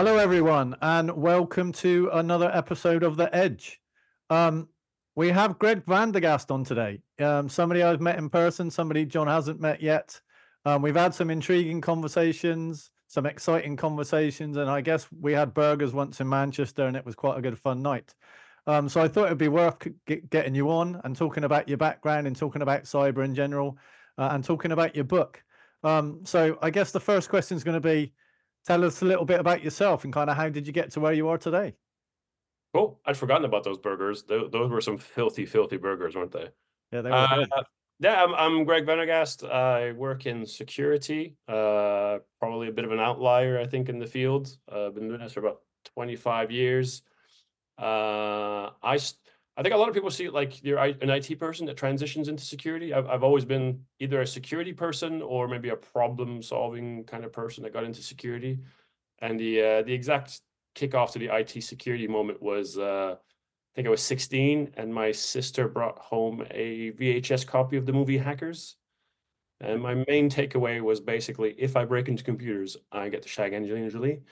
Hello, everyone, and welcome to another episode of The Edge. Um, we have Greg Van Der Gaast on today. Um, somebody I've met in person, somebody John hasn't met yet. Um, we've had some intriguing conversations, some exciting conversations, and I guess we had burgers once in Manchester, and it was quite a good fun night. Um, so I thought it'd be worth get, getting you on and talking about your background and talking about cyber in general, uh, and talking about your book. Um, so I guess the first question is going to be tell us a little bit about yourself and kind of how did you get to where you are today? Cool. I'd forgotten about those burgers. Those, those were some filthy, filthy burgers, weren't they? Yeah, they were. Uh, yeah, I'm, I'm Greg Van Der Gaast. I work in security. Uh, probably a bit of an outlier, I think, in the field. Uh, I've been doing this for about 25 years. Uh, I I think a lot of people see it like you're an IT person that transitions into security. I've, I've always been either a security person or maybe a problem solving kind of person that got into security. And the uh, the exact kickoff to the IT security moment was uh, I think I was 16 and my sister brought home a VHS copy of the movie Hackers. And my main takeaway was basically if I break into computers, I get to shag Angelina Jolie.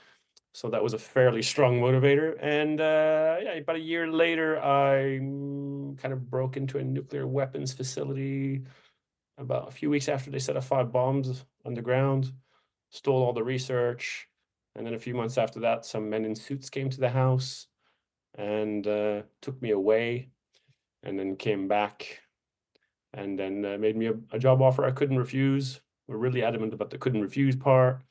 So that was a fairly strong motivator. And uh, yeah, about a year later, I kind of broke into a nuclear weapons facility. About a few weeks after they set off five bombs underground, stole all the research. And then a few months after that, some men in suits came to the house and uh, took me away and then came back and then uh, made me a, a job offer I couldn't refuse. We're really adamant about the couldn't refuse part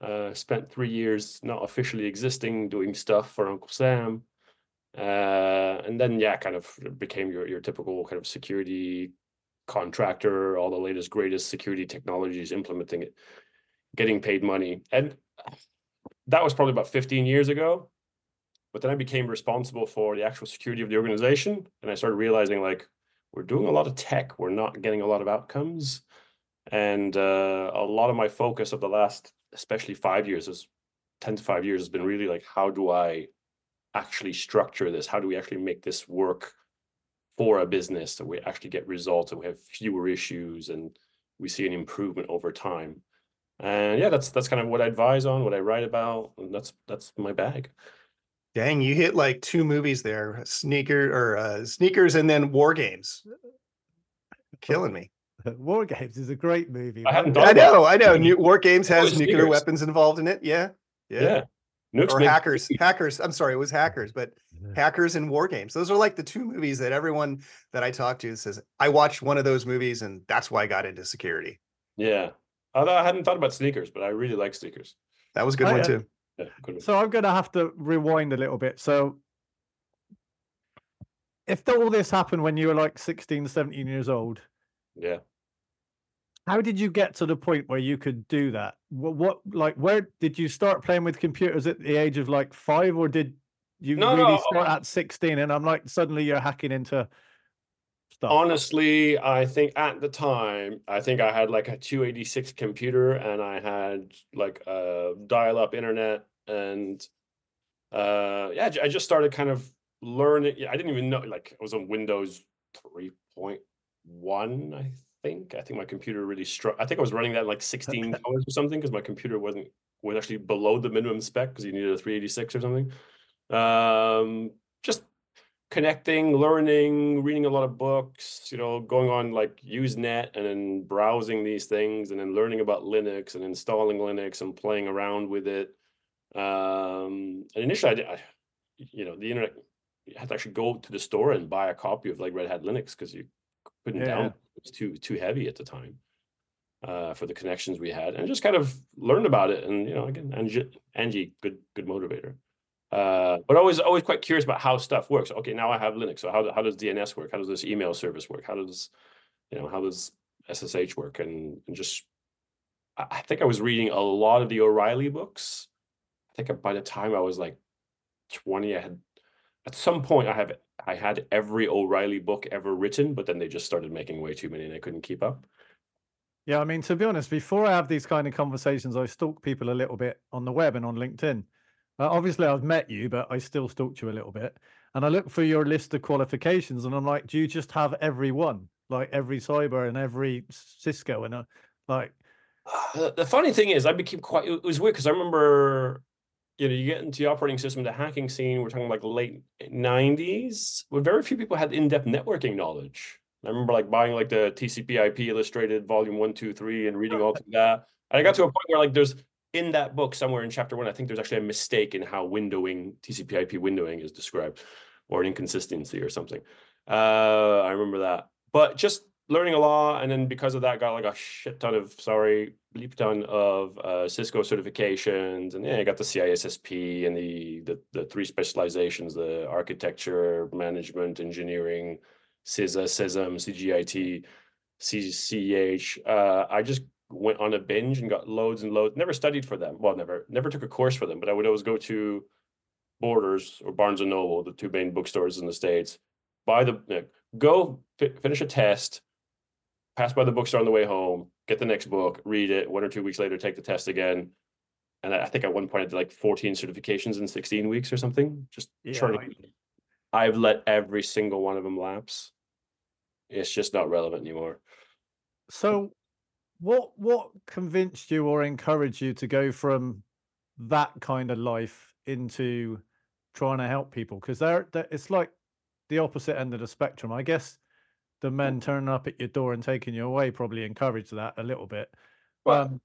uh, spent three years not officially existing, doing stuff for Uncle Sam. Uh, and then, yeah, kind of became your, your typical kind of security contractor, all the latest, greatest security technologies, implementing it, getting paid money. And that was probably about 15 years ago. But then I became responsible for the actual security of the organization. And I started realizing like, we're doing a lot of tech, we're not getting a lot of outcomes. And uh, a lot of my focus of the last especially five years is 10 to five years has been really like how do i actually structure this? How do we actually make this work for a business so we actually get results and we have fewer issues and we see an improvement over time? And yeah that's that's kind of what i advise on what i write about and that's that's my bag. Dang you hit like two movies there sneaker or uh, sneakers and then war games. Killing me War Games is a great movie. I hadn't I know, I know. New War Games has nuclear weapons involved in it. Yeah. Yeah. yeah. or hackers. Hackers. I'm sorry, it was hackers, but hackers and war games. Those are like the two movies that everyone that I talk to says, I watched one of those movies and that's why I got into security. Yeah. Although I hadn't thought about sneakers, but I really like sneakers. That was a good oh, one too. Yeah, good so I'm gonna have to rewind a little bit. So if all this happened when you were like 16, 17 years old, yeah how did you get to the point where you could do that? What, what, like, where did you start playing with computers at the age of like five, or did you no, really no. start at 16? And I'm like, suddenly you're hacking into stuff. Honestly, I think at the time, I think I had like a 286 computer and I had like a dial up internet. And uh, yeah, I just started kind of learning. I didn't even know, like, I was on Windows 3.1, I think. I think my computer really struck. I think I was running that like 16 hours or something because my computer wasn't was actually below the minimum spec because you needed a 386 or something. Um, just connecting, learning, reading a lot of books, you know, going on like Usenet and then browsing these things and then learning about Linux and installing Linux and playing around with it. Um, and initially, I, did, I, you know, the internet, you had to actually go to the store and buy a copy of like Red Hat Linux because you couldn't yeah. down it was too too heavy at the time uh, for the connections we had, and just kind of learned about it. And you know, again, Angie, Angie good good motivator. Uh, but always always quite curious about how stuff works. Okay, now I have Linux. So how how does DNS work? How does this email service work? How does you know how does SSH work? And and just I think I was reading a lot of the O'Reilly books. I think by the time I was like 20, I had at some point I have I had every O'Reilly book ever written, but then they just started making way too many and I couldn't keep up. Yeah, I mean, to be honest, before I have these kind of conversations, I stalk people a little bit on the web and on LinkedIn. Uh, obviously, I've met you, but I still stalk you a little bit. And I look for your list of qualifications, and I'm like, do you just have every one, like every cyber and every Cisco, and like? the funny thing is, I became quite. It was weird because I remember you know, you get into the operating system, the hacking scene, we're talking like late 90s, where very few people had in-depth networking knowledge. I remember like buying like the TCP IP illustrated volume one, two, three, and reading all of that. And I got to a point where like there's in that book somewhere in chapter one, I think there's actually a mistake in how windowing TCP IP windowing is described, or an inconsistency or something. Uh, I remember that. But just learning a lot, and then because of that, got like a shit ton of sorry, bleep ton of uh, Cisco certifications, and yeah, I got the CISSP and the, the the three specializations: the architecture, management, engineering, CISA, CISM, CGEIT, CCH. Uh, I just went on a binge and got loads and loads. Never studied for them. Well, never never took a course for them, but I would always go to Borders or Barnes and Noble, the two main bookstores in the states. Buy the go finish a test, pass by the bookstore on the way home, get the next book, read it. One or two weeks later, take the test again. And I think at one point I did like 14 certifications in 16 weeks or something. Just yeah, churning. I've let every single one of them lapse. It's just not relevant anymore. So what what convinced you or encouraged you to go from that kind of life into trying to help people? Because they're, they're it's like the opposite end of the spectrum. I guess the men turning up at your door and taking you away probably encouraged that a little bit. Well, um,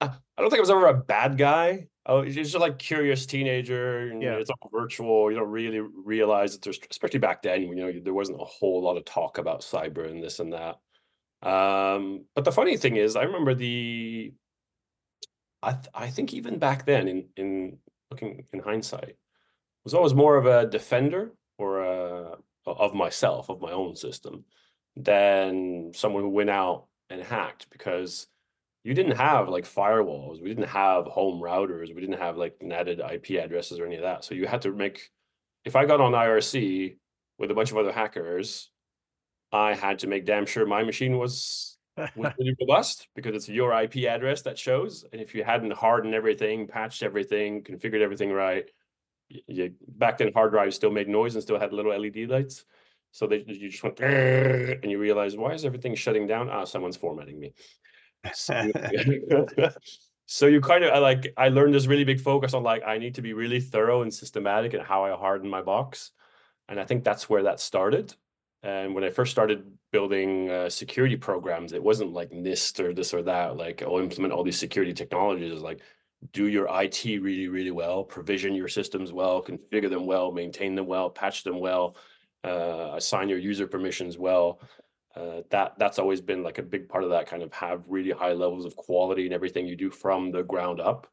I don't think I was ever a bad guy. Oh, it's just like curious teenager. And, yeah, it's all virtual. You don't really realize that there's, especially back then, you know, there wasn't a whole lot of talk about cyber and this and that. Um, but the funny thing is, I remember the, I th- I think even back then, in in looking in hindsight, was always more of a defender or a of myself, of my own system, than someone who went out and hacked because you didn't have like firewalls, we didn't have home routers, we didn't have like netted IP addresses or any of that. So you had to make, if I got on IRC with a bunch of other hackers, I had to make damn sure my machine was was really robust because it's your IP address that shows. And if you hadn't hardened everything, patched everything, configured everything right, you, back then hard drives still made noise and still had little LED lights. So they you just went and you realize why is everything shutting down? Ah, someone's formatting me. So, so you kind of like I learned this really big focus on like I need to be really thorough and systematic in how I harden my box. And I think that's where that started. And when I first started building uh, security programs, it wasn't like NIST or this or that, like, oh, implement all these security technologies. It's like, do your IT really, really well, provision your systems well, configure them well, maintain them well, patch them well, uh, assign your user permissions well. Uh, that that's always been like a big part of that kind of have really high levels of quality and everything you do from the ground up.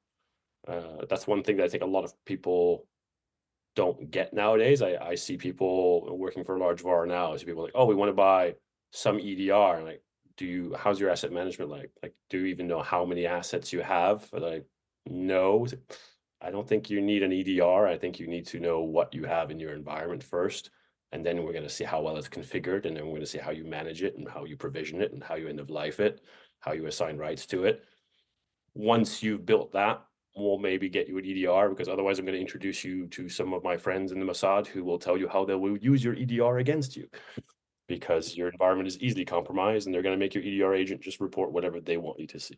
Uh, that's one thing that I think a lot of people don't get nowadays. I, I see people working for large VAR now. I see people like, oh, we want to buy some EDR. And like, do you, how's your asset management like? Like, do you even know how many assets you have? Like, no, I don't think you need an EDR. I think you need to know what you have in your environment first. And then we're going to see how well it's configured. And then we're going to see how you manage it and how you provision it and how you end of life it, how you assign rights to it. Once you've built that, we'll maybe get you an EDR because otherwise I'm going to introduce you to some of my friends in the Mossad who will tell you how they will use your EDR against you because your environment is easily compromised and they're going to make your EDR agent just report whatever they want you to see.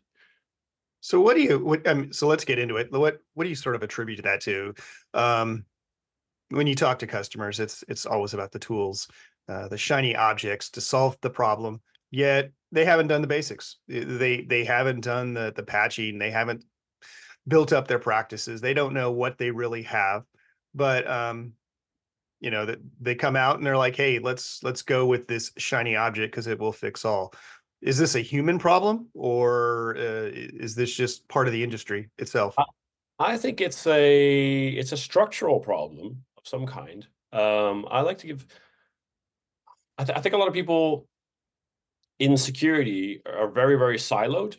So what do you what um, so let's get into it. What what do you sort of attribute that to? Um, when you talk to customers, it's it's always about the tools, uh, the shiny objects to solve the problem. Yet they haven't done the basics. They they haven't done the the patching. They haven't built up their practices. They don't know what they really have, but um, you know that they come out and they're like, "Hey, let's let's go with this shiny object because it will fix all." Is this a human problem or uh, is this just part of the industry itself? I think it's a it's a structural problem of some kind. Um, I like to give. I, th- I think a lot of people in security are very very siloed,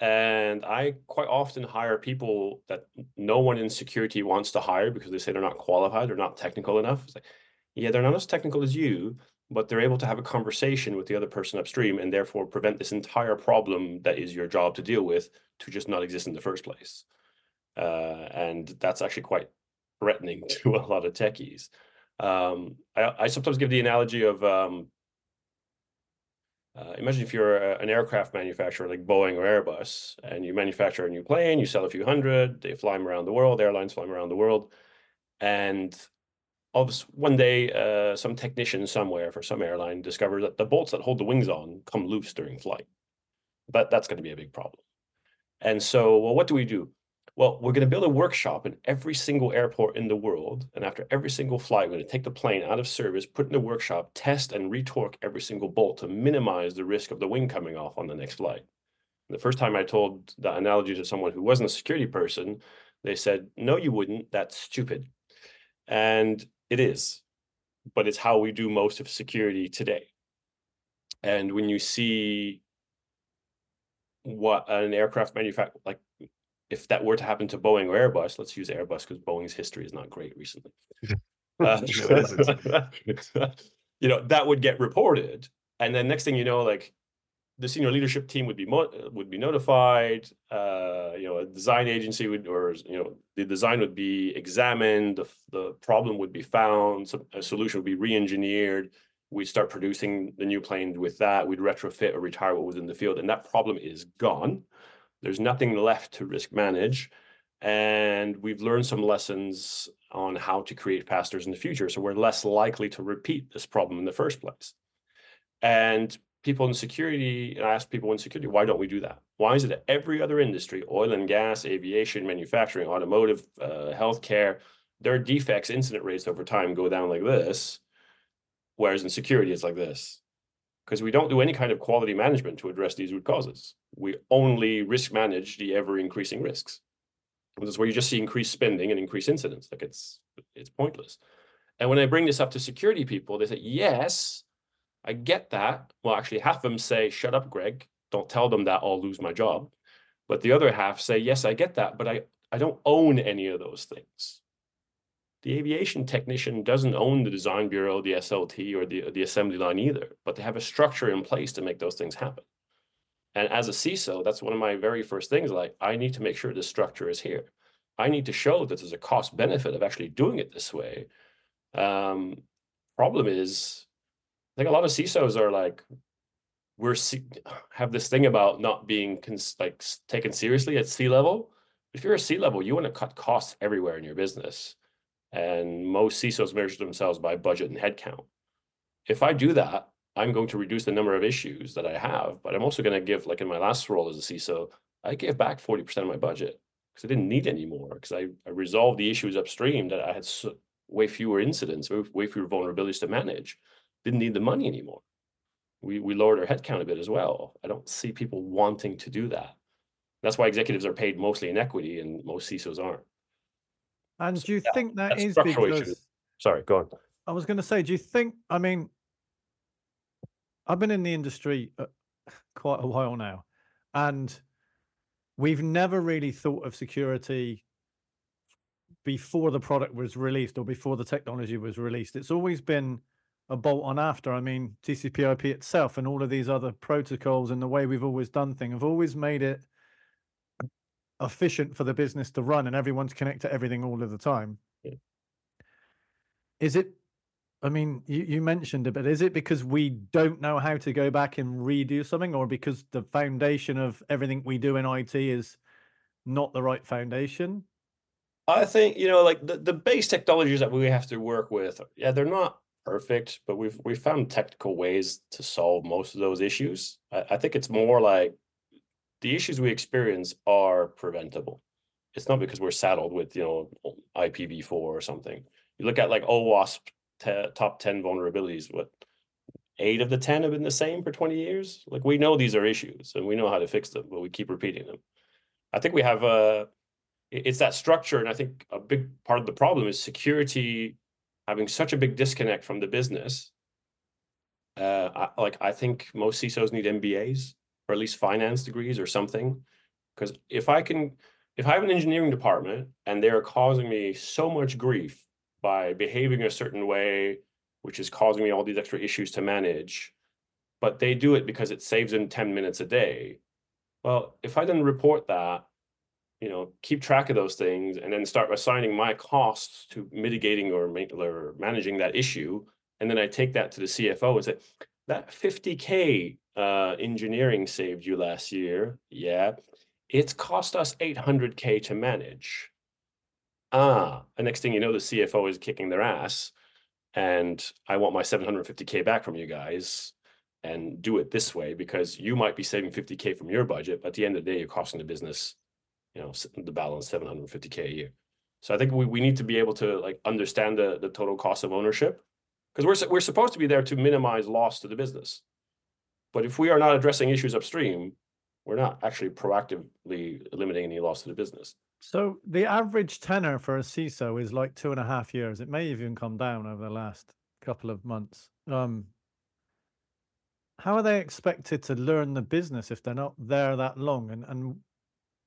and I quite often hire people that no one in security wants to hire because they say they're not qualified, they're not technical enough. It's like, yeah, they're not as technical as you, but they're able to have a conversation with the other person upstream and therefore prevent this entire problem that is your job to deal with to just not exist in the first place. Uh, and that's actually quite threatening to a lot of techies. Um, I, I, sometimes give the analogy of um, Uh, imagine if you're a, an aircraft manufacturer like Boeing or Airbus, and you manufacture a new plane, you sell a few hundred, they fly them around the world, airlines fly them around the world, and one day, uh, some technician somewhere for some airline discovers that the bolts that hold the wings on come loose during flight. But that's going to be a big problem. And so, well, what do we do? Well, we're going to build a workshop in every single airport in the world. And after every single flight, we're going to take the plane out of service, put in the workshop, test and retorque every single bolt to minimize the risk of the wing coming off on the next flight. And the first time I told that analogy to someone who wasn't a security person, they said, No, you wouldn't. That's stupid. And it is, but it's how we do most of security today. And when you see what an aircraft manufacturer, like if that were to happen to Boeing or Airbus, let's use Airbus because Boeing's history is not great recently. uh, you know, that would get reported. And then next thing you know, like the senior leadership team would be would be notified. Uh, you know, a design agency would, or you know, the design would be examined. The, the problem would be found. A solution would be re-engineered. We start producing the new plane with that. We'd retrofit or retire what was in the field, and that problem is gone. There's nothing left to risk manage, and we've learned some lessons on how to create pastors in the future. So we're less likely to repeat this problem in the first place. And people in security, and I ask people in security, why don't we do that? Why is it that every other industry, oil and gas, aviation, manufacturing, automotive, uh, healthcare, their defects, incident rates over time go down like this, whereas in security it's like this? Because we don't do any kind of quality management to address these root causes. We only risk manage the ever increasing risks. And that's where you just see increased spending and increased incidents. Like it's it's pointless. And when I bring this up to security people, they say, yes, I get that. Well, actually, half of them say, shut up, Greg. Don't tell them that I'll lose my job. But the other half say, yes, I get that, but I, I don't own any of those things. The aviation technician doesn't own the design bureau, the SLT, or the, the assembly line either, but they have a structure in place to make those things happen. And as a CISO, that's one of my very first things. Like, I need to make sure this structure is here. I need to show that there's a cost benefit of actually doing it this way. Um, problem is, think a lot of CISOs are like, we're have this thing about not being like taken seriously at C level. If you're a C level, you want to cut costs everywhere in your business, and most CISOs measure themselves by budget and headcount. If I do that, I'm going to reduce the number of issues that I have, but I'm also going to give, like in my last role as a CISO, I gave back 40% of my budget because I didn't need any more because I, I resolved the issues upstream that I had so, way fewer incidents, way fewer vulnerabilities to manage didn't need the money anymore. We we lowered our headcount a bit as well. I don't see people wanting to do that. That's why executives are paid mostly in equity and most CISOs aren't. And so, do you yeah, think that is because? Sorry, go on. I was going to say, do you think? I mean, I've been in the industry uh, quite a while now, and we've never really thought of security before the product was released or before the technology was released. It's always been a bolt on after. I mean, TCP/IP itself and all of these other protocols and the way we've always done things have always made it efficient for the business to run and everyone's connect to everything all of the time. Yeah. Is it? I mean, you, you mentioned it, but is it because we don't know how to go back and redo something, or because the foundation of everything we do in IT is not the right foundation? I think you know, like the, the base technologies that we have to work with, yeah, they're not perfect, but we've we found technical ways to solve most of those issues. I, I think it's more like the issues we experience are preventable. It's not because we're saddled with you know IPv4 or something. You look at like OWASP top 10 vulnerabilities, what eight of the 10 have been the same for 20 years? Like we know these are issues and we know how to fix them, but we keep repeating them. I think we have a, it's that structure. And I think a big part of the problem is security having such a big disconnect from the business. Uh, I, like I think most CISOs need MBAs or at least finance degrees or something. Because if I can, if I have an engineering department and they're causing me so much grief by behaving a certain way, which is causing me all these extra issues to manage, but they do it because it saves them 10 minutes a day. Well, if I didn't report that you know, keep track of those things and then start assigning my costs to mitigating or, or managing that issue. And then I take that to the CFO and say, that 50K uh, engineering saved you last year. Yeah. It's cost us 800K to manage. Ah, the next thing you know, the CFO is kicking their ass and I want my 750K back from you guys and do it this way because you might be saving 50K from your budget, but at the end of the day, you're costing the business, you know, the balance 750K a year. So I think we, we need to be able to like understand the, the total cost of ownership because we're, we're supposed to be there to minimize loss to the business. But if we are not addressing issues upstream, we're not actually proactively eliminating any loss to the business. So the average tenor for a CISO is like two and a half years. It may even come down over the last couple of months. Um, how are they expected to learn the business if they're not there that long? And and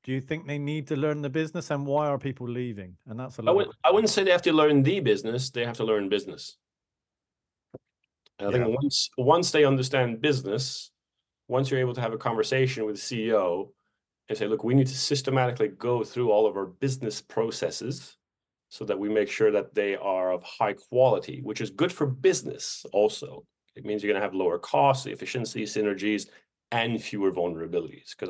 do you think they need to learn the business? And why are people leaving? And that's a I lot. wouldn't, I wouldn't say they have to learn the business. They have to learn business. And I Yeah. think once once they understand business, once you're able to have a conversation with the CEO and say, look, we need to systematically go through all of our business processes so that we make sure that they are of high quality, which is good for business also. It means you're going to have lower costs, efficiency, synergies, and fewer vulnerabilities. Because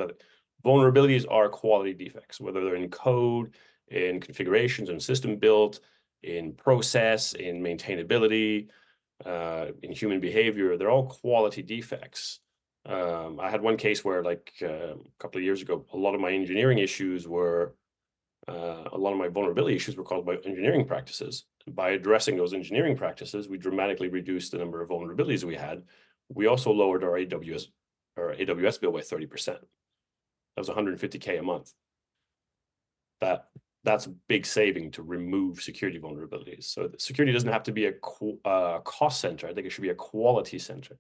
vulnerabilities are quality defects, whether they're in code, in configurations, in system built, in process, in maintainability, uh, in human behavior. They're all quality defects. Um, I had one case where, like uh, a couple of years ago, a lot of my engineering issues were, uh, a lot of my vulnerability issues were caused by engineering practices. By addressing those engineering practices, we dramatically reduced the number of vulnerabilities we had. We also lowered our AWS our AWS bill by 30%. That was 150K a month. That that's a big saving to remove security vulnerabilities. So security doesn't have to be a uh, cost center. I think it should be a quality center.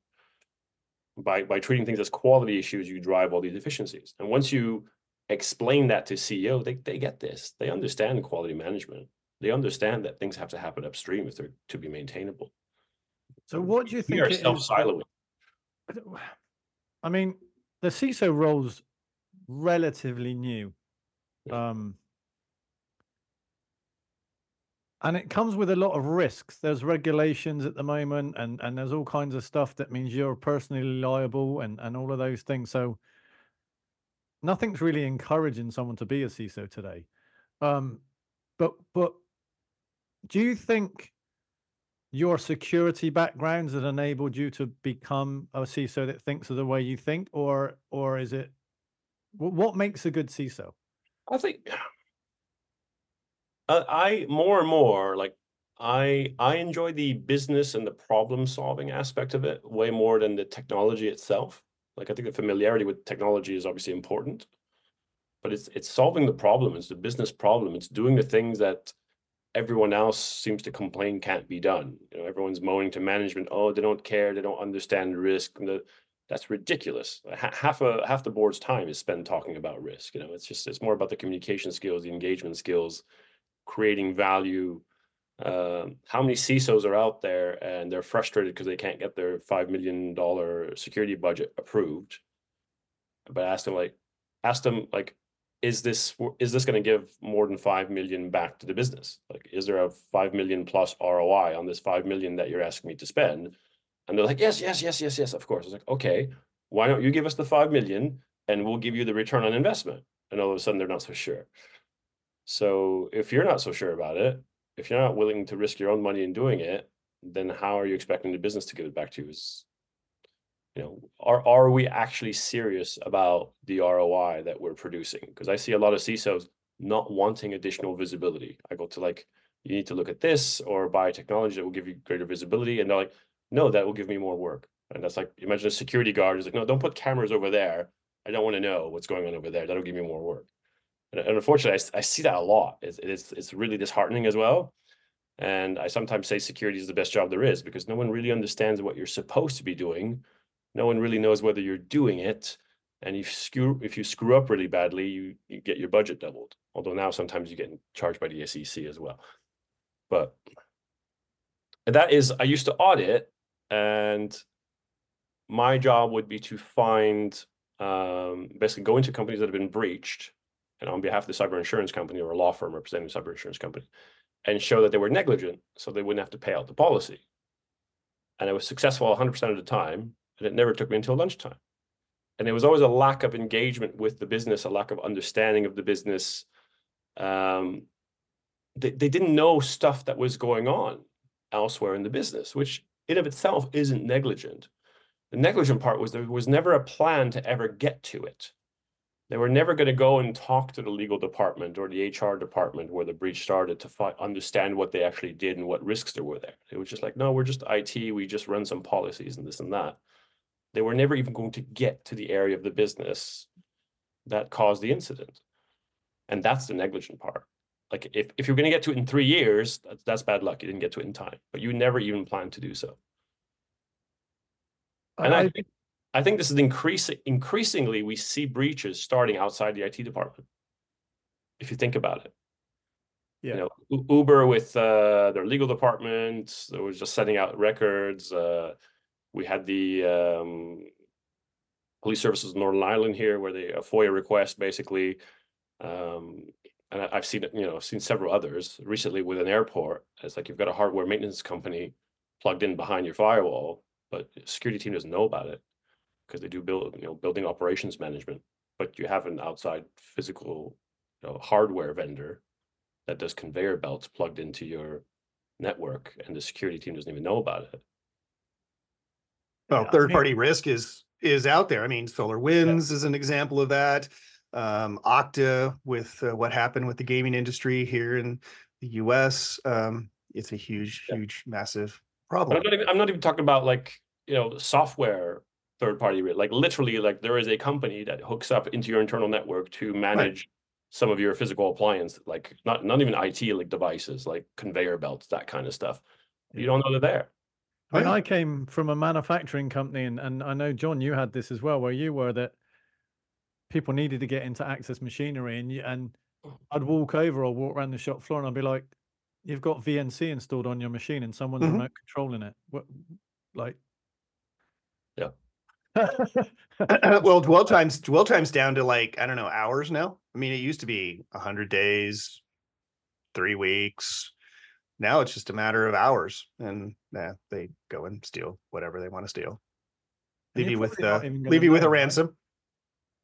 By by treating things as quality issues, you drive all these efficiencies. And once you explain that to CEO, they they get this. They understand quality management. They understand that things have to happen upstream if they're to be maintainable. So what do you think? We are it is self-siloing. I mean, the CISO role's relatively new. Um, and it comes with a lot of risks. There's regulations at the moment, and and there's all kinds of stuff that means you're personally liable, and and all of those things. So nothing's really encouraging someone to be a CISO today. Um, but but do you think your security backgrounds that enabled you to become a CISO that thinks of the way you think, or or is it what makes a good CISO? I think uh, I more and more like I I enjoy the business and the problem solving aspect of it way more than the technology itself. Like I think the familiarity with technology is obviously important, but it's it's solving the problem. It's the business problem. It's doing the things that everyone else seems to complain can't be done. You know, everyone's moaning to management, oh, they don't care, they don't understand risk. the- that's ridiculous. Half a half the board's time is spent talking about risk. You know, it's just it's more about the communication skills, the engagement skills, creating value. Um, how many CISOs are out there and they're frustrated because they can't get their five million dollar security budget approved? But ask them like, ask them like, is this is this going to give more than five million back to the business? Like, is there a five million plus ROI on this five million that you're asking me to spend? And they're like, yes, yes, yes, yes, yes, of course. It's like, okay, why don't you give us the five million and we'll give you the return on investment? And all of a sudden they're not so sure. So if you're not so sure about it, if you're not willing to risk your own money in doing it, then how are you expecting the business to give it back to you? Is you know, are are we actually serious about the ROI that we're producing? Because I see a lot of CISOs not wanting additional visibility. I go to like, you need to look at this or buy technology that will give you greater visibility, and they're like, no, that will give me more work. And that's like, imagine a security guard is like, no, don't put cameras over there. I don't want to know what's going on over there. That'll give me more work. And, and unfortunately, I see that a lot. It's, it's it's really disheartening as well. And I sometimes say security is the best job there is because no one really understands what you're supposed to be doing. No one really knows whether you're doing it. And if you screw if you screw up really badly, you, you get your budget doubled. Although now sometimes you get charged by the SEC as well. But that is, I used to audit, and my job would be to find um, basically go into companies that have been breached, and on behalf of the cyber insurance company or a law firm representing the cyber insurance company, and show that they were negligent, so they wouldn't have to pay out the policy. And I was successful 100% of the time, and it never took me until lunchtime. and there was always a lack of engagement with the business, a lack of understanding of the business. Um, they, they didn't know stuff that was going on elsewhere in the business, which in of itself isn't negligent. The negligent part was there was never a plan to ever get to it. They were never going to go and talk to the legal department or the HR department where the breach started to fi- understand what they actually did and what risks there were there. It was just like, no, we're just IT. We just run some policies and this and that. They were never even going to get to the area of the business that caused the incident. And that's the negligent part. Like if, if you're going to get to it in three years, that's, that's bad luck. You didn't get to it in time, but you never even planned to do so. And I, think I think this is increasing. Increasingly, we see breaches starting outside the IT department. If you think about it, Yeah. you know, Uber with uh, their legal department, they was just sending out records. Uh, we had the um, police services in Northern Ireland here, where they a FOIA request basically. Um, and I- I've seen it, you know, I've seen several others recently with an airport. It's like you've got a hardware maintenance company plugged in behind your firewall, but security team doesn't know about it because they do build, you know, building operations management. But you have an outside physical, you know, hardware vendor that does conveyor belts plugged into your network, and the security team doesn't even know about it. Well, Yeah, I third mean- party risk is is out there. I mean, SolarWinds is an example of that. Um, Okta with uh, what happened with the gaming industry here in the US. Um, it's a huge, Yeah. huge, massive problem. I'm not even, I'm not even talking about like, you know, software third party, re- like literally like there is a company that hooks up into your internal network to manage some of your physical appliance, like not, not even IT like devices, like conveyor belts, that kind of stuff. You don't know they're there. I mean, I came from a manufacturing company, and, and I know John, you had this as well, where you were that people needed to get into access machinery, and and I'd walk over or walk around the shop floor, and I'd be like, "You've got VNC installed on your machine, and someone's Mhm. remote controlling it." What, like, Yeah. well, dwell times dwell times down to like I don't know hours now. I mean, it used to be hundred days, three weeks. Now it's just a matter of hours, and yeah, they go and steal whatever they want to steal. And Leave you're with uh, leave you with a ransom.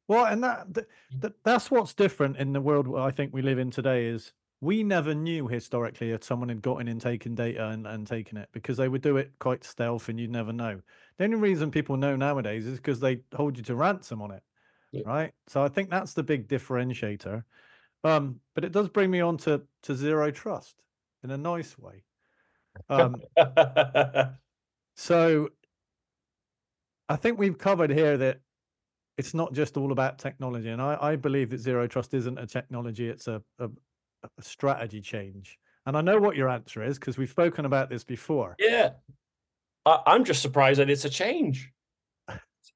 Well, and that, th- th- that's what's different in the world I think we live in today is we never knew historically if someone had gotten in taken data and, and taken it because they would do it quite stealth and you'd never know. The only reason people know nowadays is because they hold you to ransom on it. Yeah. Right. So I think that's the big differentiator. Um, but it does bring me on to, to zero trust in a nice way. Um, so I think we've covered here that it's not just all about technology. And I, I believe that zero trust isn't a technology, it's a, a, a strategy change. And I know what your answer is because we've spoken about this before. yeah. I, I'm just surprised that it's a change.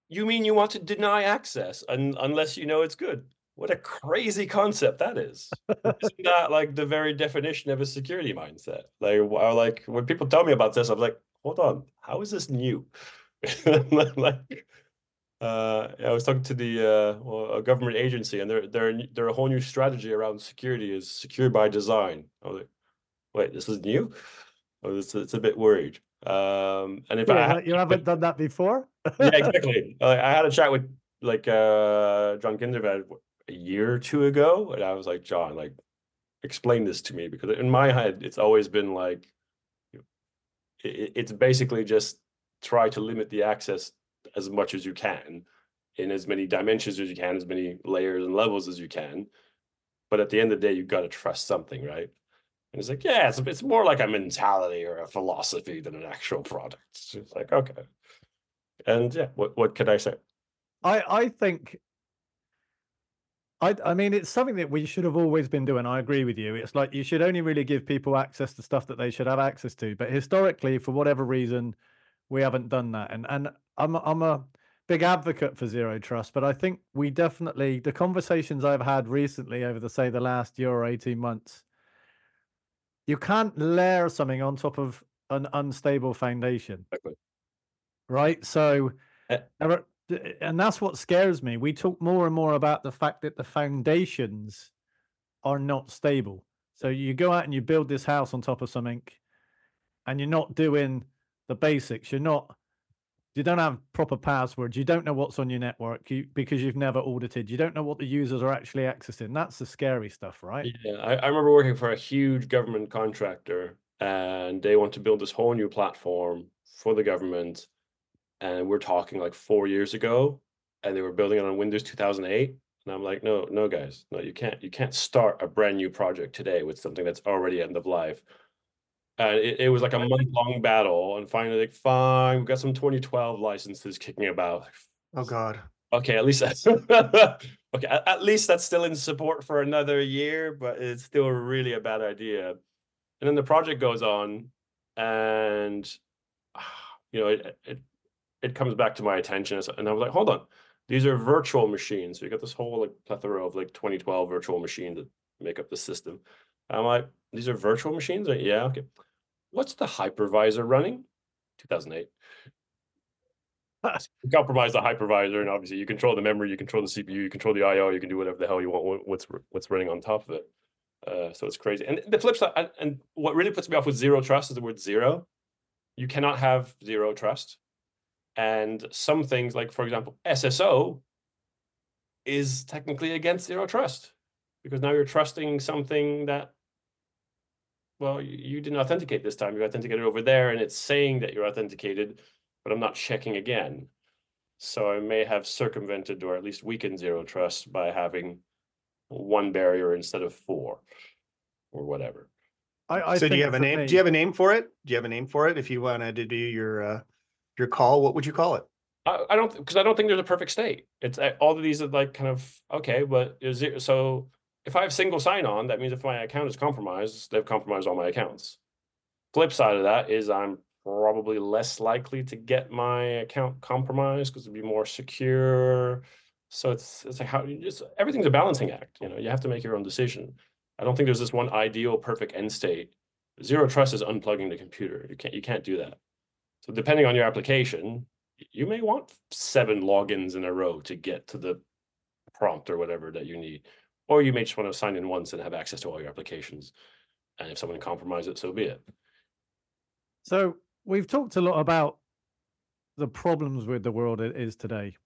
You mean you want to deny access un, unless you know it's good? What a crazy concept that is. Isn't that like the very definition of a security mindset? Like, or uh, like when people tell me about this, I'm like, hold on, how is this new? like, uh, I was talking to the uh, well, a government agency, and they're they're they're a whole new strategy around security is secure by design. I was like, wait, this is new. Oh, it's it's a bit worried. Um, and if I had- you haven't done that before? yeah, exactly. Like, I had a chat with like uh John Kindervag a year or two ago, and I was like, John, like, explain this to me because in my head, it's always been like, it, it's basically just try to limit the access as much as you can in as many dimensions as you can, as many layers and levels as you can. But at the end of the day, you've got to trust something, right? And it's like, yeah, it's it's more like a mentality or a philosophy than an actual product. It's like, okay. And yeah, what what can I say? I, I think I I mean it's something that we should have always been doing. I agree with you. It's like you should only really give people access to stuff that they should have access to. But historically, for whatever reason, we haven't done that. And and I'm a- I'm a big advocate for zero trust, but I think we definitely the conversations I've had recently over the say the last year or 18 months, you can't layer something on top of an unstable foundation Exactly. right? So, Uh, th- and that's what scares me. We talk more and more about the fact that the foundations are not stable. So you go out and you build this house on top of something, and you're not doing the basics. You're not you don't have proper passwords, you don't know what's on your network you, because you've never audited, you don't know what the users are actually accessing. That's the scary stuff, right? Yeah, I, I remember working for a huge government contractor and they want to build this whole new platform for the government. And we're talking like four years ago, and they were building it on Windows 2008. And I'm like, no, no, guys, no, you can't, you can't start a brand new project today with something that's already end of life. And it, it was like a month long battle, and finally, like, fine, we've got some 2012 licenses kicking about. Oh God. Okay, at least that's okay. At, at least that's still in support for another year, but it's still really a bad idea. And then the project goes on, and you know, it it, it comes back to my attention, and I was like, hold on, these are virtual machines. So you got this whole like plethora of like 2012 virtual machines that make up the system. I'm like, these are virtual machines? Yeah, okay. What's the hypervisor running? 2008. You compromise the hypervisor, and obviously you control the memory, you control the CPU, you control the I/O, you can do whatever the hell you want. What's what's running on top of it? Uh, so it's crazy. And the flip side, and what really puts me off with zero trust is the word zero. You cannot have zero trust. And some things, like for example, SSO, is technically against zero trust because now you're trusting something that well, you, didn't authenticate this time. You authenticated over there, and it's saying that you're authenticated, but I'm not checking again. So I may have circumvented or at least weakened zero trust by having one barrier instead of four, or whatever. I, I so do you have a name? Me, do you have a name for it? Do you have a name for it? If you wanted to do your uh, your call, what would you call it? I, I don't because I don't think there's a perfect state. It's all of these are like kind of okay, but is it so? If I have single sign on, that means if my account is compromised, they've compromised all my accounts. Flip side of that is I'm probably less likely to get my account compromised because it'd be more secure. So it's it's like how just everything's a balancing act. You know, you have to make your own decision. I don't think there's this one ideal perfect end state. Zero trust is unplugging the computer. You can't you can't do that. So depending on your application, you may want seven logins in a row to get to the prompt or whatever that you need. Or you may just want to sign in once and have access to all your applications. And if someone compromises it, so be it. So we've talked a lot about the problems with the world it is today.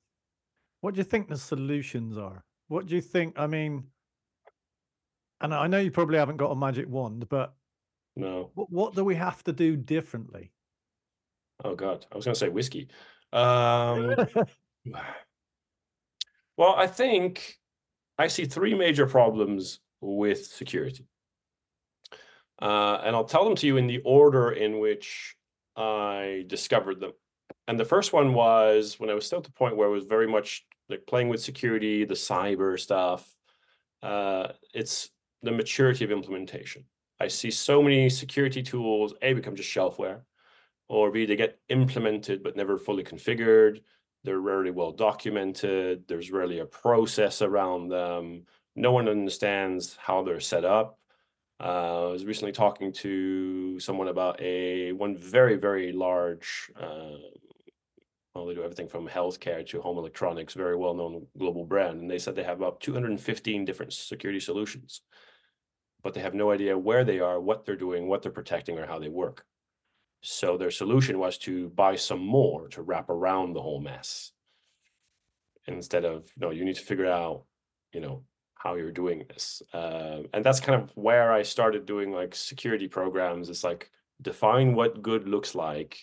What do you think the solutions are? What do you think? I mean, and I know you probably haven't got a magic wand, but no. What, what do we have to do differently? Oh God, I was going to say whiskey. Um, well, I think I see three major problems with security. Uh, and I'll tell them to you in the order in which I discovered them. And the first one was when I was still at the point where I was very much like playing with security, the cyber stuff. Uh, it's the maturity of implementation. I see so many security tools, A, become just shelfware, or B, they get implemented but never fully configured. They're rarely well documented. There's rarely a process around them. No one understands how they're set up. Uh, I was recently talking to someone about a one very very large. Uh, well, they do everything from healthcare to home electronics, very well known global brand, and they said they have about 215 different security solutions, but they have no idea where they are, what they're doing, what they're protecting, or how they work. So their solution was to buy some more to wrap around the whole mess. Instead of, no, you need to figure out, you know, how you're doing this. Uh, and that's kind of where I started doing like security programs. It's like define what good looks like,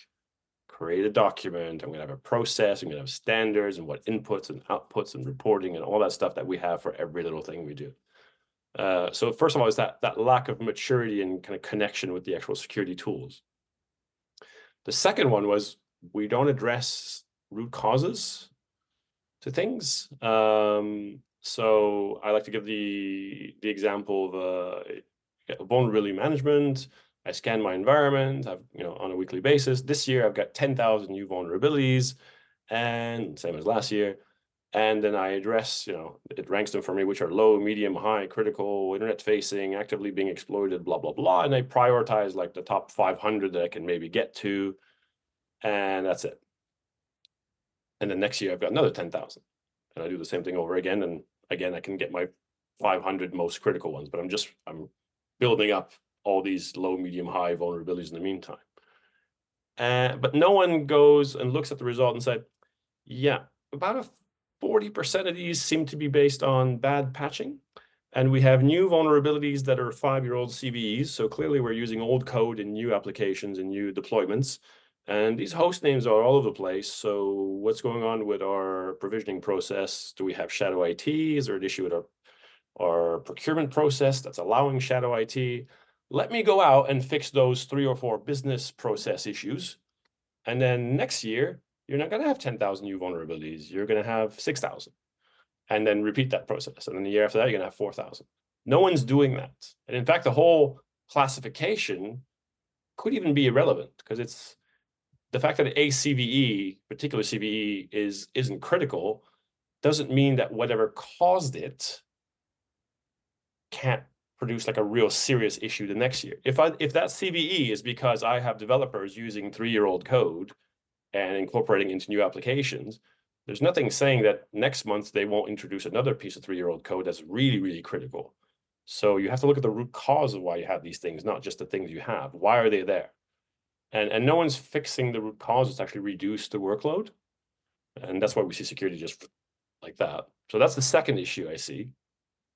create a document. I'm going to have a process. I'm going to have standards and what inputs and outputs and reporting and all that stuff that we have for every little thing we do. Uh, so first of all, is that that lack of maturity and kind of connection with the actual security tools. The second one was we don't address root causes to things. Um, so I like to give the the example of uh, vulnerability management. I scan my environment, I've, you know, on a weekly basis. This year, I've got 10,000 new vulnerabilities, and same as last year. And then I address, you know, it ranks them for me, which are low, medium, high, critical, internet facing, actively being exploited, blah, blah, blah. And I prioritize like the top 500 that I can maybe get to. And that's it. And then next year, I've got another 10,000. And I do the same thing over again. And again, I can get my 500 most critical ones, but I'm just, I'm building up all these low, medium, high vulnerabilities in the meantime. Uh, but no one goes and looks at the result and said, yeah, about a 40% of these seem to be based on bad patching. And we have new vulnerabilities that are five-year-old CVEs. So clearly we're using old code in new applications and new deployments. And these host names are all over the place. So what's going on with our provisioning process? Do we have shadow IT? Is there an issue with our, our procurement process that's allowing shadow IT? Let me go out and fix those three or four business process issues. And then next year, you're not going to have 10,000 new vulnerabilities. You're going to have 6,000 and then repeat that process. And then the year after that, you're going to have 4,000. No one's doing that. And in fact, the whole classification could even be irrelevant because it's the fact that a CVE, particular CVE, is isn't critical, doesn't mean that whatever caused it can't produce like a real serious issue the next year. If I if that CVE is because I have developers using three-year-old code and incorporating into new applications, there's nothing saying that next month they won't introduce another piece of three-year-old code that's really, really critical. So you have to look at the root cause of why you have these things, not just the things you have. Why are they there? And, and no one's fixing the root cause to actually reduce the workload. And that's why we see security just like that. So that's the second issue I see.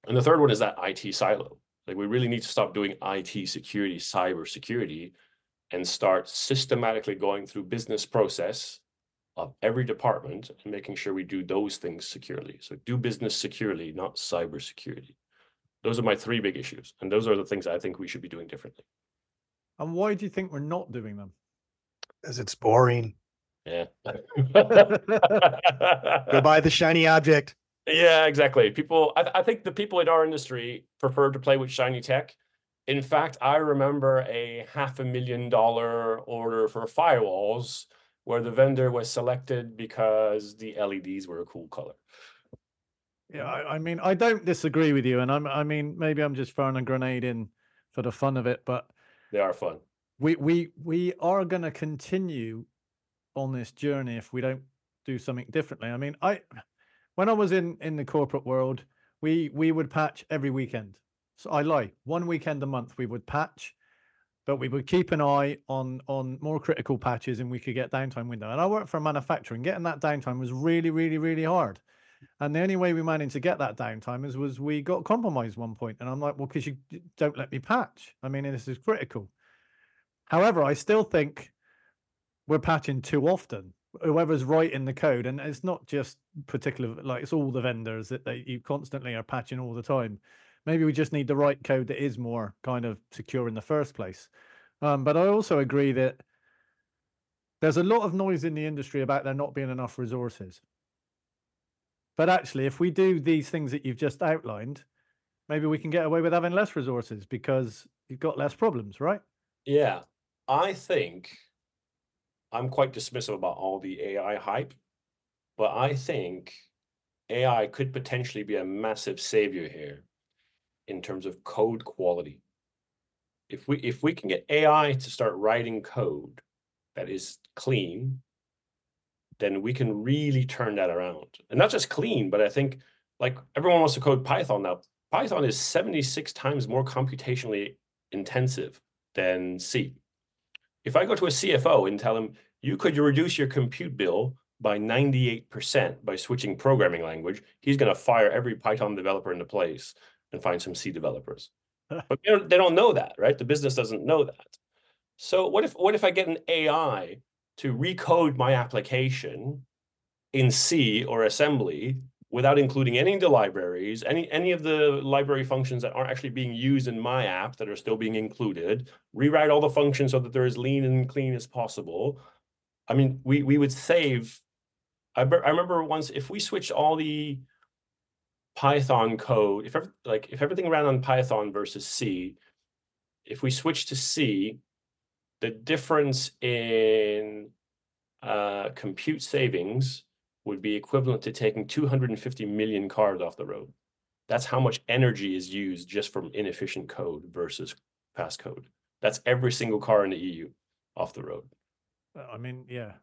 And the third one is that IT silo. Like we really need to stop doing IT security, cyber security, and start systematically going through business process of every department and making sure we do those things securely. So do business securely, not cyber security. Those are my three big issues. And those are the things I think we should be doing differently. And why do you think we're not doing them? Because it's boring. Yeah. Go buy the shiny object. Yeah, exactly. People, I, I think the people in our industry prefer to play with shiny tech. In fact, I remember a half a million dollar order for firewalls where the vendor was selected because the LEDs were a cool color. Yeah, I, I mean, I don't disagree with you, and I'm, I mean, maybe I'm just throwing a grenade in for the fun of it, but They are fun. we we we are going to continue on this journey if we don't do something differently. I mean, I when I was in in the corporate world, we we would patch every weekend. So I lie, one weekend a month we would patch, but we would keep an eye on on more critical patches and we could get downtime window. And I worked for manufacturing. Getting that downtime was really, really, really hard. And the only way we managed to get that downtime is was we got compromised one point. And I'm like, well, because you don't let me patch. I mean, this is critical. However, I still think we're patching too often. Whoever's writing the code, and it's not just particular, like it's all the vendors that they you constantly are patching all the time. Maybe we just need the right code that is more kind of secure in the first place. Um, but I also agree that there's a lot of noise in the industry about there not being enough resources. But actually, if we do these things that you've just outlined, maybe we can get away with having less resources because you've got less problems, right? Yeah, I think I'm quite dismissive about all the AI hype, but I think AI could potentially be a massive savior here in terms of code quality. If we if we can get AI to start writing code that is clean, then we can really turn that around. And not just clean, but I think like everyone wants to code Python now. Python is 76 times more computationally intensive than C. If I go to a CFO and tell him, you could reduce your compute bill by 98% by switching programming language, he's going to fire every Python developer into place and find some C developers. but they don't, they don't know that, right? The business doesn't know that. So what if what if I get an AI to recode my application in C or assembly without including any of the libraries, any any of the library functions that aren't actually being used in my app that are still being included, rewrite all the functions so that they're as lean and clean as possible. I mean, we we would save. I, I remember once if we switched all the Python code, if ever, like if everything ran on Python versus C, if we switch to C, the difference in uh, compute savings would be equivalent to taking 250 million cars off the road. That's how much energy is used just from inefficient code versus fast code. That's every single car in the EU off the road. Uh, I mean, yeah.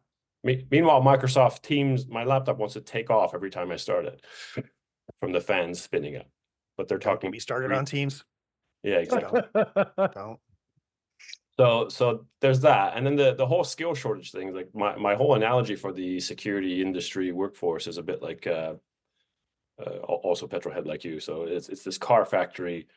Me- meanwhile, Microsoft Teams, my laptop wants to take off every time I start it from the fans spinning up. But they're talking. We started on Teams. Yeah, exactly. Don't. So so there's that, and then the the whole skill shortage thing. Like my my whole analogy for the security industry workforce is a bit like uh, uh, also petrolhead like you. So it's it's this car factory,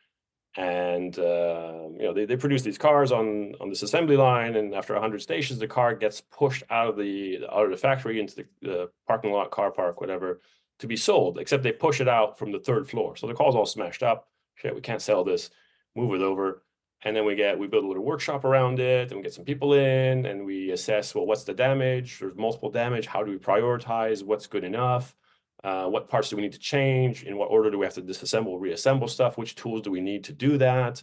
and uh, you know they, they produce these cars on on this assembly line, and after hundred stations, the car gets pushed out of the out of the factory into the, the parking lot, car park, whatever, to be sold. Except they push it out from the third floor, so the car's all smashed up. Shit, we can't sell this. Move it over. And then we get we build a little workshop around it and we get some people in and we assess well what's the damage? There's multiple damage. How do we prioritize what's good enough? Uh, what parts do we need to change? In what order do we have to disassemble reassemble stuff? Which tools do we need to do that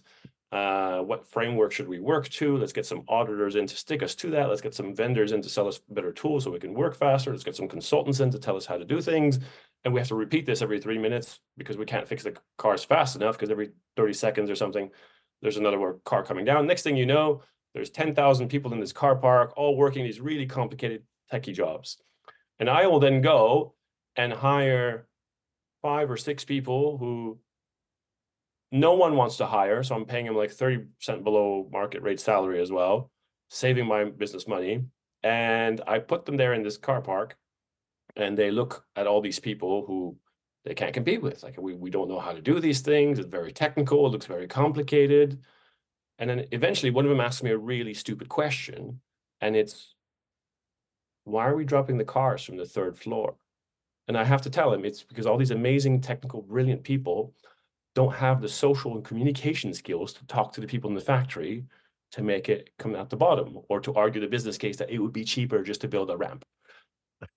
uh, what framework should we work to let's get some auditors in to stick us to that let's get some vendors in to sell us better tools so we can work faster let's get some consultants in to tell us how to do things and we have to repeat this every three minutes because we can't fix the cars fast enough because every 30 seconds or something there's another car coming down. Next thing you know, there's 10,000 people in this car park, all working these really complicated techie jobs. And I will then go and hire five or six people who no one wants to hire. So I'm paying them like 30% below market rate salary as well, saving my business money. And I put them there in this car park and they look at all these people who they can't compete with. Like we, we don't know how to do these things. It's very technical. It looks very complicated. And then eventually one of them asks me a really stupid question. And it's, why are we dropping the cars from the third floor? And I have to tell him it's because all these amazing, technical, brilliant people don't have the social and communication skills to talk to the people in the factory to make it come out the bottom or to argue the business case that it would be cheaper just to build a ramp.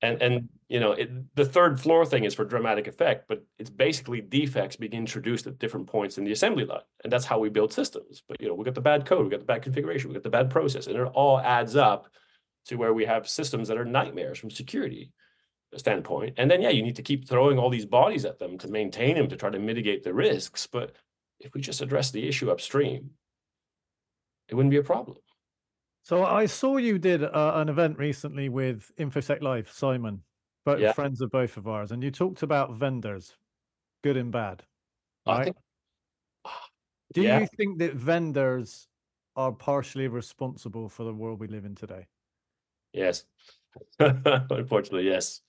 And and you know it, the third floor thing is for dramatic effect but it's basically defects being introduced at different points in the assembly line. And that's how we build systems. But you know we got the bad code we got the bad configuration we got the bad process and it all adds up to where we have systems that are nightmares from security standpoint and then yeah you need to keep throwing all these bodies at them to maintain them to try to mitigate the risks but if we just address the issue upstream it wouldn't be a problem so I saw you did uh, an event recently with InfoSec Live, Simon, both Yeah. friends of both of ours, and you talked about vendors, good and bad. I Right? think Do yeah. you think that vendors are partially responsible for the world we live in today? Yes. Unfortunately, yes.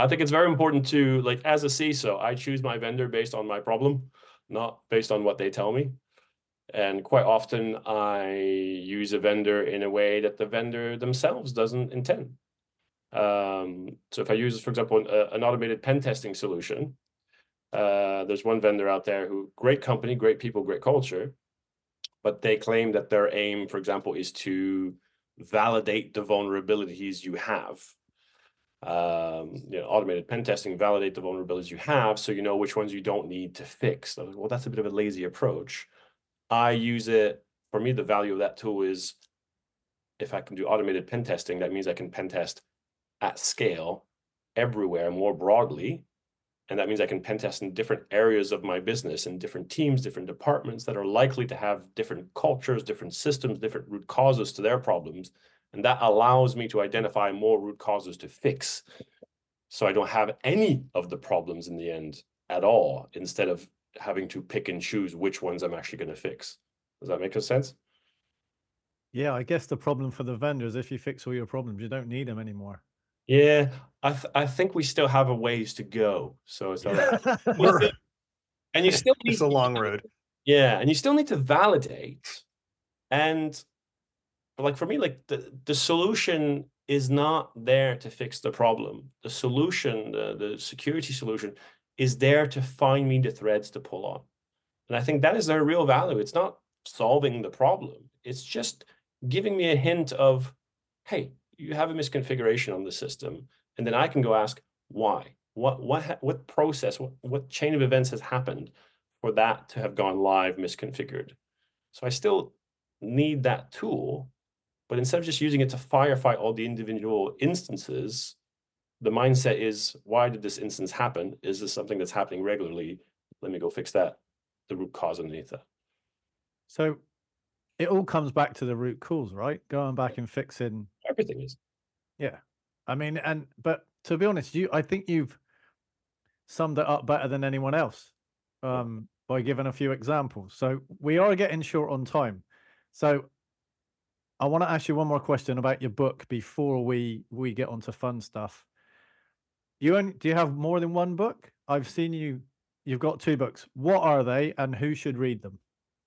I think it's very important to like as a CISO, I choose my vendor based on my problem, not based on what they tell me. And quite often I use a vendor in a way that the vendor themselves doesn't intend. Um, so if I use, for example, a- an automated pen testing solution, uh, there's one vendor out there who great company, great people, great culture, but they claim that their aim, for example, is to validate the vulnerabilities you have. Um, you know, automated pen testing, validate the vulnerabilities you have, so you know which ones you don't need to fix. Well, that's a bit of a lazy approach. I use it. For me, the value of that tool is if I can do automated pen testing, that means I can pen test at scale everywhere more broadly. And that means I can pen test in different areas of my business and different teams, different departments that are likely to have different cultures, different systems, different root causes to their problems. And that allows me to identify more root causes to fix. So I don't have any of the problems in the end at all, instead of having to pick and choose which ones I'm actually going to fix. Does that make sense? Yeah, I guess the problem for the vendors, if you fix all your problems, you don't need them anymore. Yeah, I th- I think we still have a ways to go. So it's all right. We We're- still- and you still need it's a long road. Yeah, and you still need to validate. And like for me, like the, the solution is not there to fix the problem. The solution, the, the security solution, is there to find me the threads to pull on. And I think that is their real value. It's not solving the problem. It's just giving me a hint of, hey, you have a misconfiguration on the system, and then I can go ask why. What what what process? What what chain of events has happened for that to have gone live misconfigured? So I still need that tool, but instead of just using it to firefight all the individual instances, the mindset is why did this instance happen? Is this something that's happening regularly? Let me go fix that, the root cause underneath that. So it all comes back to the root cause, right? Going back and fixing Everything is. Yeah. I mean, and but to be honest, you I think you've summed it up better than anyone else um, by giving a few examples. So we are getting short on time. So I want to ask you one more question about your book before we we get onto fun stuff. You only, do you have more than one book? I've seen you. You've got two books. What are they, and who should read them?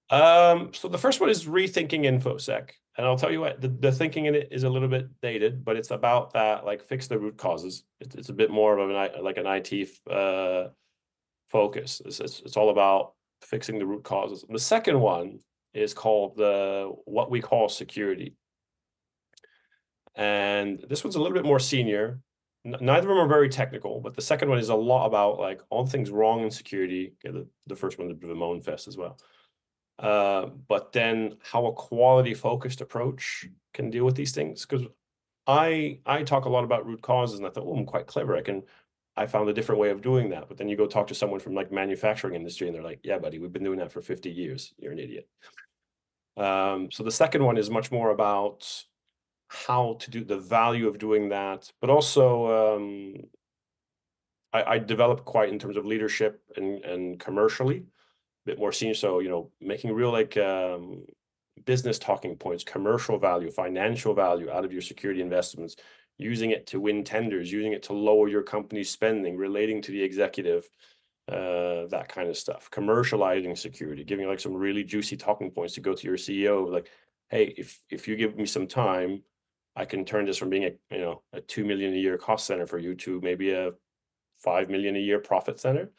Um, so the first one is rethinking infosec, and I'll tell you what the, the thinking in it is a little bit dated, but it's about that like fix the root causes. It's, it's a bit more of an like an IT uh, focus. It's, it's, it's all about fixing the root causes. And the second one is called the what we call security, and this one's a little bit more senior. Neither of them are very technical, but the second one is a lot about like all things wrong in security. The, the first one, the moan fest as well. Uh, but then how a quality focused approach can deal with these things. Because I I talk a lot about root causes, and I thought, oh, I'm quite clever. I can I found a different way of doing that. But then you go talk to someone from like manufacturing industry, and they're like, yeah, buddy, we've been doing that for 50 years. You're an idiot. Um, so the second one is much more about how to do the value of doing that, but also um, I, I developed quite in terms of leadership and and commercially a bit more senior. So, you know, making real like um, business talking points, commercial value, financial value out of your security investments, using it to win tenders, using it to lower your company's spending, relating to the executive, uh, that kind of stuff. Commercializing security, giving like some really juicy talking points to go to your CEO, like, hey, if if you give me some time, I can turn this from being a you know a two million a year cost center for you to maybe a five million a year profit center.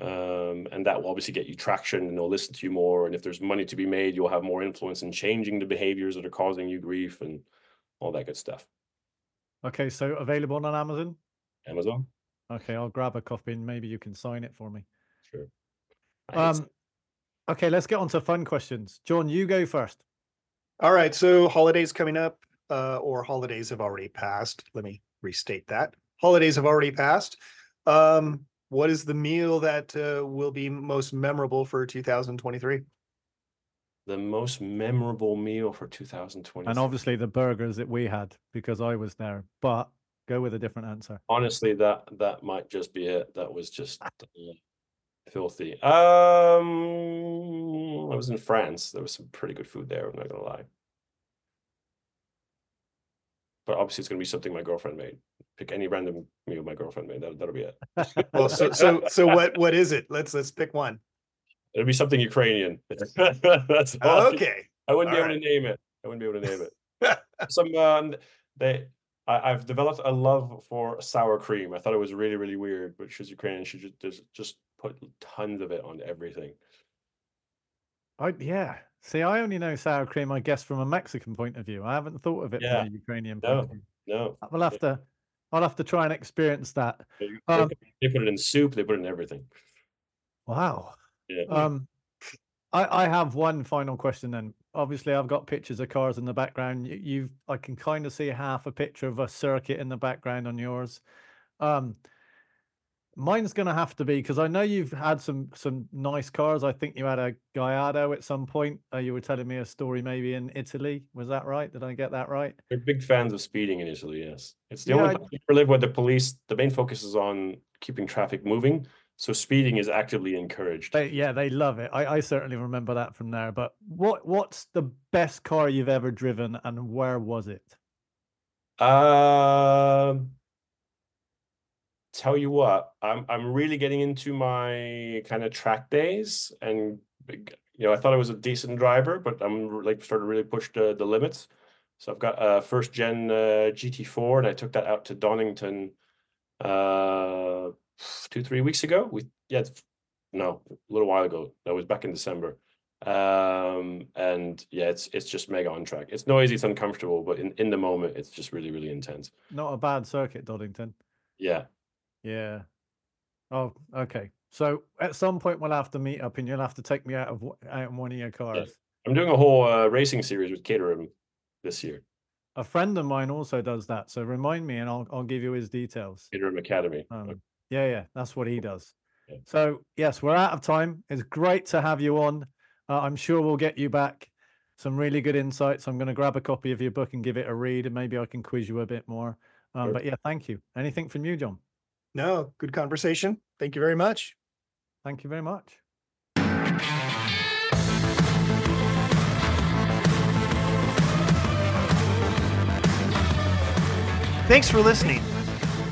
Um, and that will obviously get you traction and they'll listen to you more. And if there's money to be made you'll have more influence in changing the behaviors that are causing you grief and all that good stuff. Okay so available on amazon? Amazon okay i'll grab a copy and maybe you can sign it for me. Sure. Um okay let's get on to fun questions. John you go first. All right so holidays coming up uh, or holidays have already passed. Let me restate that. Holidays have already passed. Um what is the meal that uh, will be most memorable for 2023? The most memorable meal for 2023. And obviously the burgers that we had because I was there, but go with a different answer. Honestly, that that might just be it. That was just uh, filthy. Um, I was in France. There was some pretty good food there. I'm not gonna lie. But obviously, it's gonna be something my girlfriend made pick any random meal my girlfriend made. That that'll be it. well, so so so what what is it? Let's let's pick one. It'll be something Ukrainian. That's all. okay. I wouldn't all be able to name it. I wouldn't be able to name it. Some um, they I, have developed a love for sour cream. I thought it was really really weird, but she's Ukrainian. She just just, just put tons of it on everything. I yeah. See, I only know sour cream, I guess, from a Mexican point of view. I haven't thought of it yeah. from a Ukrainian point no, of view. No, we'll have to I'll have to try and experience that. Um, they put it in soup. They put it in everything. Wow. Yeah. Um, I, I have one final question then. Obviously, I've got pictures of cars in the background. You, you've I can kind of see half a picture of a circuit in the background on yours. Um, Mine's going to have to be because I know you've had some some nice cars. I think you had a Gallardo at some point. Uh, you were telling me a story maybe in Italy. Was that right? Did I get that right? They're big fans of speeding in Italy. Yes, it's the yeah, only I... live where the police. The main focus is on keeping traffic moving. So speeding is actively encouraged. They, yeah, they love it. I, I certainly remember that from there. But what what's the best car you've ever driven, and where was it? Um. Uh tell you what, I'm I'm really getting into my kind of track days, and you know, I thought I was a decent driver, but I'm like starting to really push the the limits. So I've got a first gen uh, GT4, and I took that out to Donington uh, two three weeks ago. We yeah, no, a little while ago. That was back in December. Um, and yeah, it's it's just mega on track. It's noisy, it's uncomfortable, but in in the moment, it's just really really intense. Not a bad circuit, Donington. Yeah, yeah. Oh, okay. So at some point we'll have to meet up, and you'll have to take me out of out in one of your cars. I'm doing a whole uh, racing series with Caterham this year. A friend of mine also does that, so remind me, and I'll I'll give you his details. Caterham Academy. Um, yeah, yeah, that's what he does. So, yes, we're out of time. It's great to have you on. Uh, I'm sure we'll get you back some really good insights. I'm going to grab a copy of your book and give it a read, and maybe I can quiz you a bit more. Um, sure. But yeah, thank you. Anything from you, John? No, good conversation. Thank you very much. Thank you very much. Thanks for listening.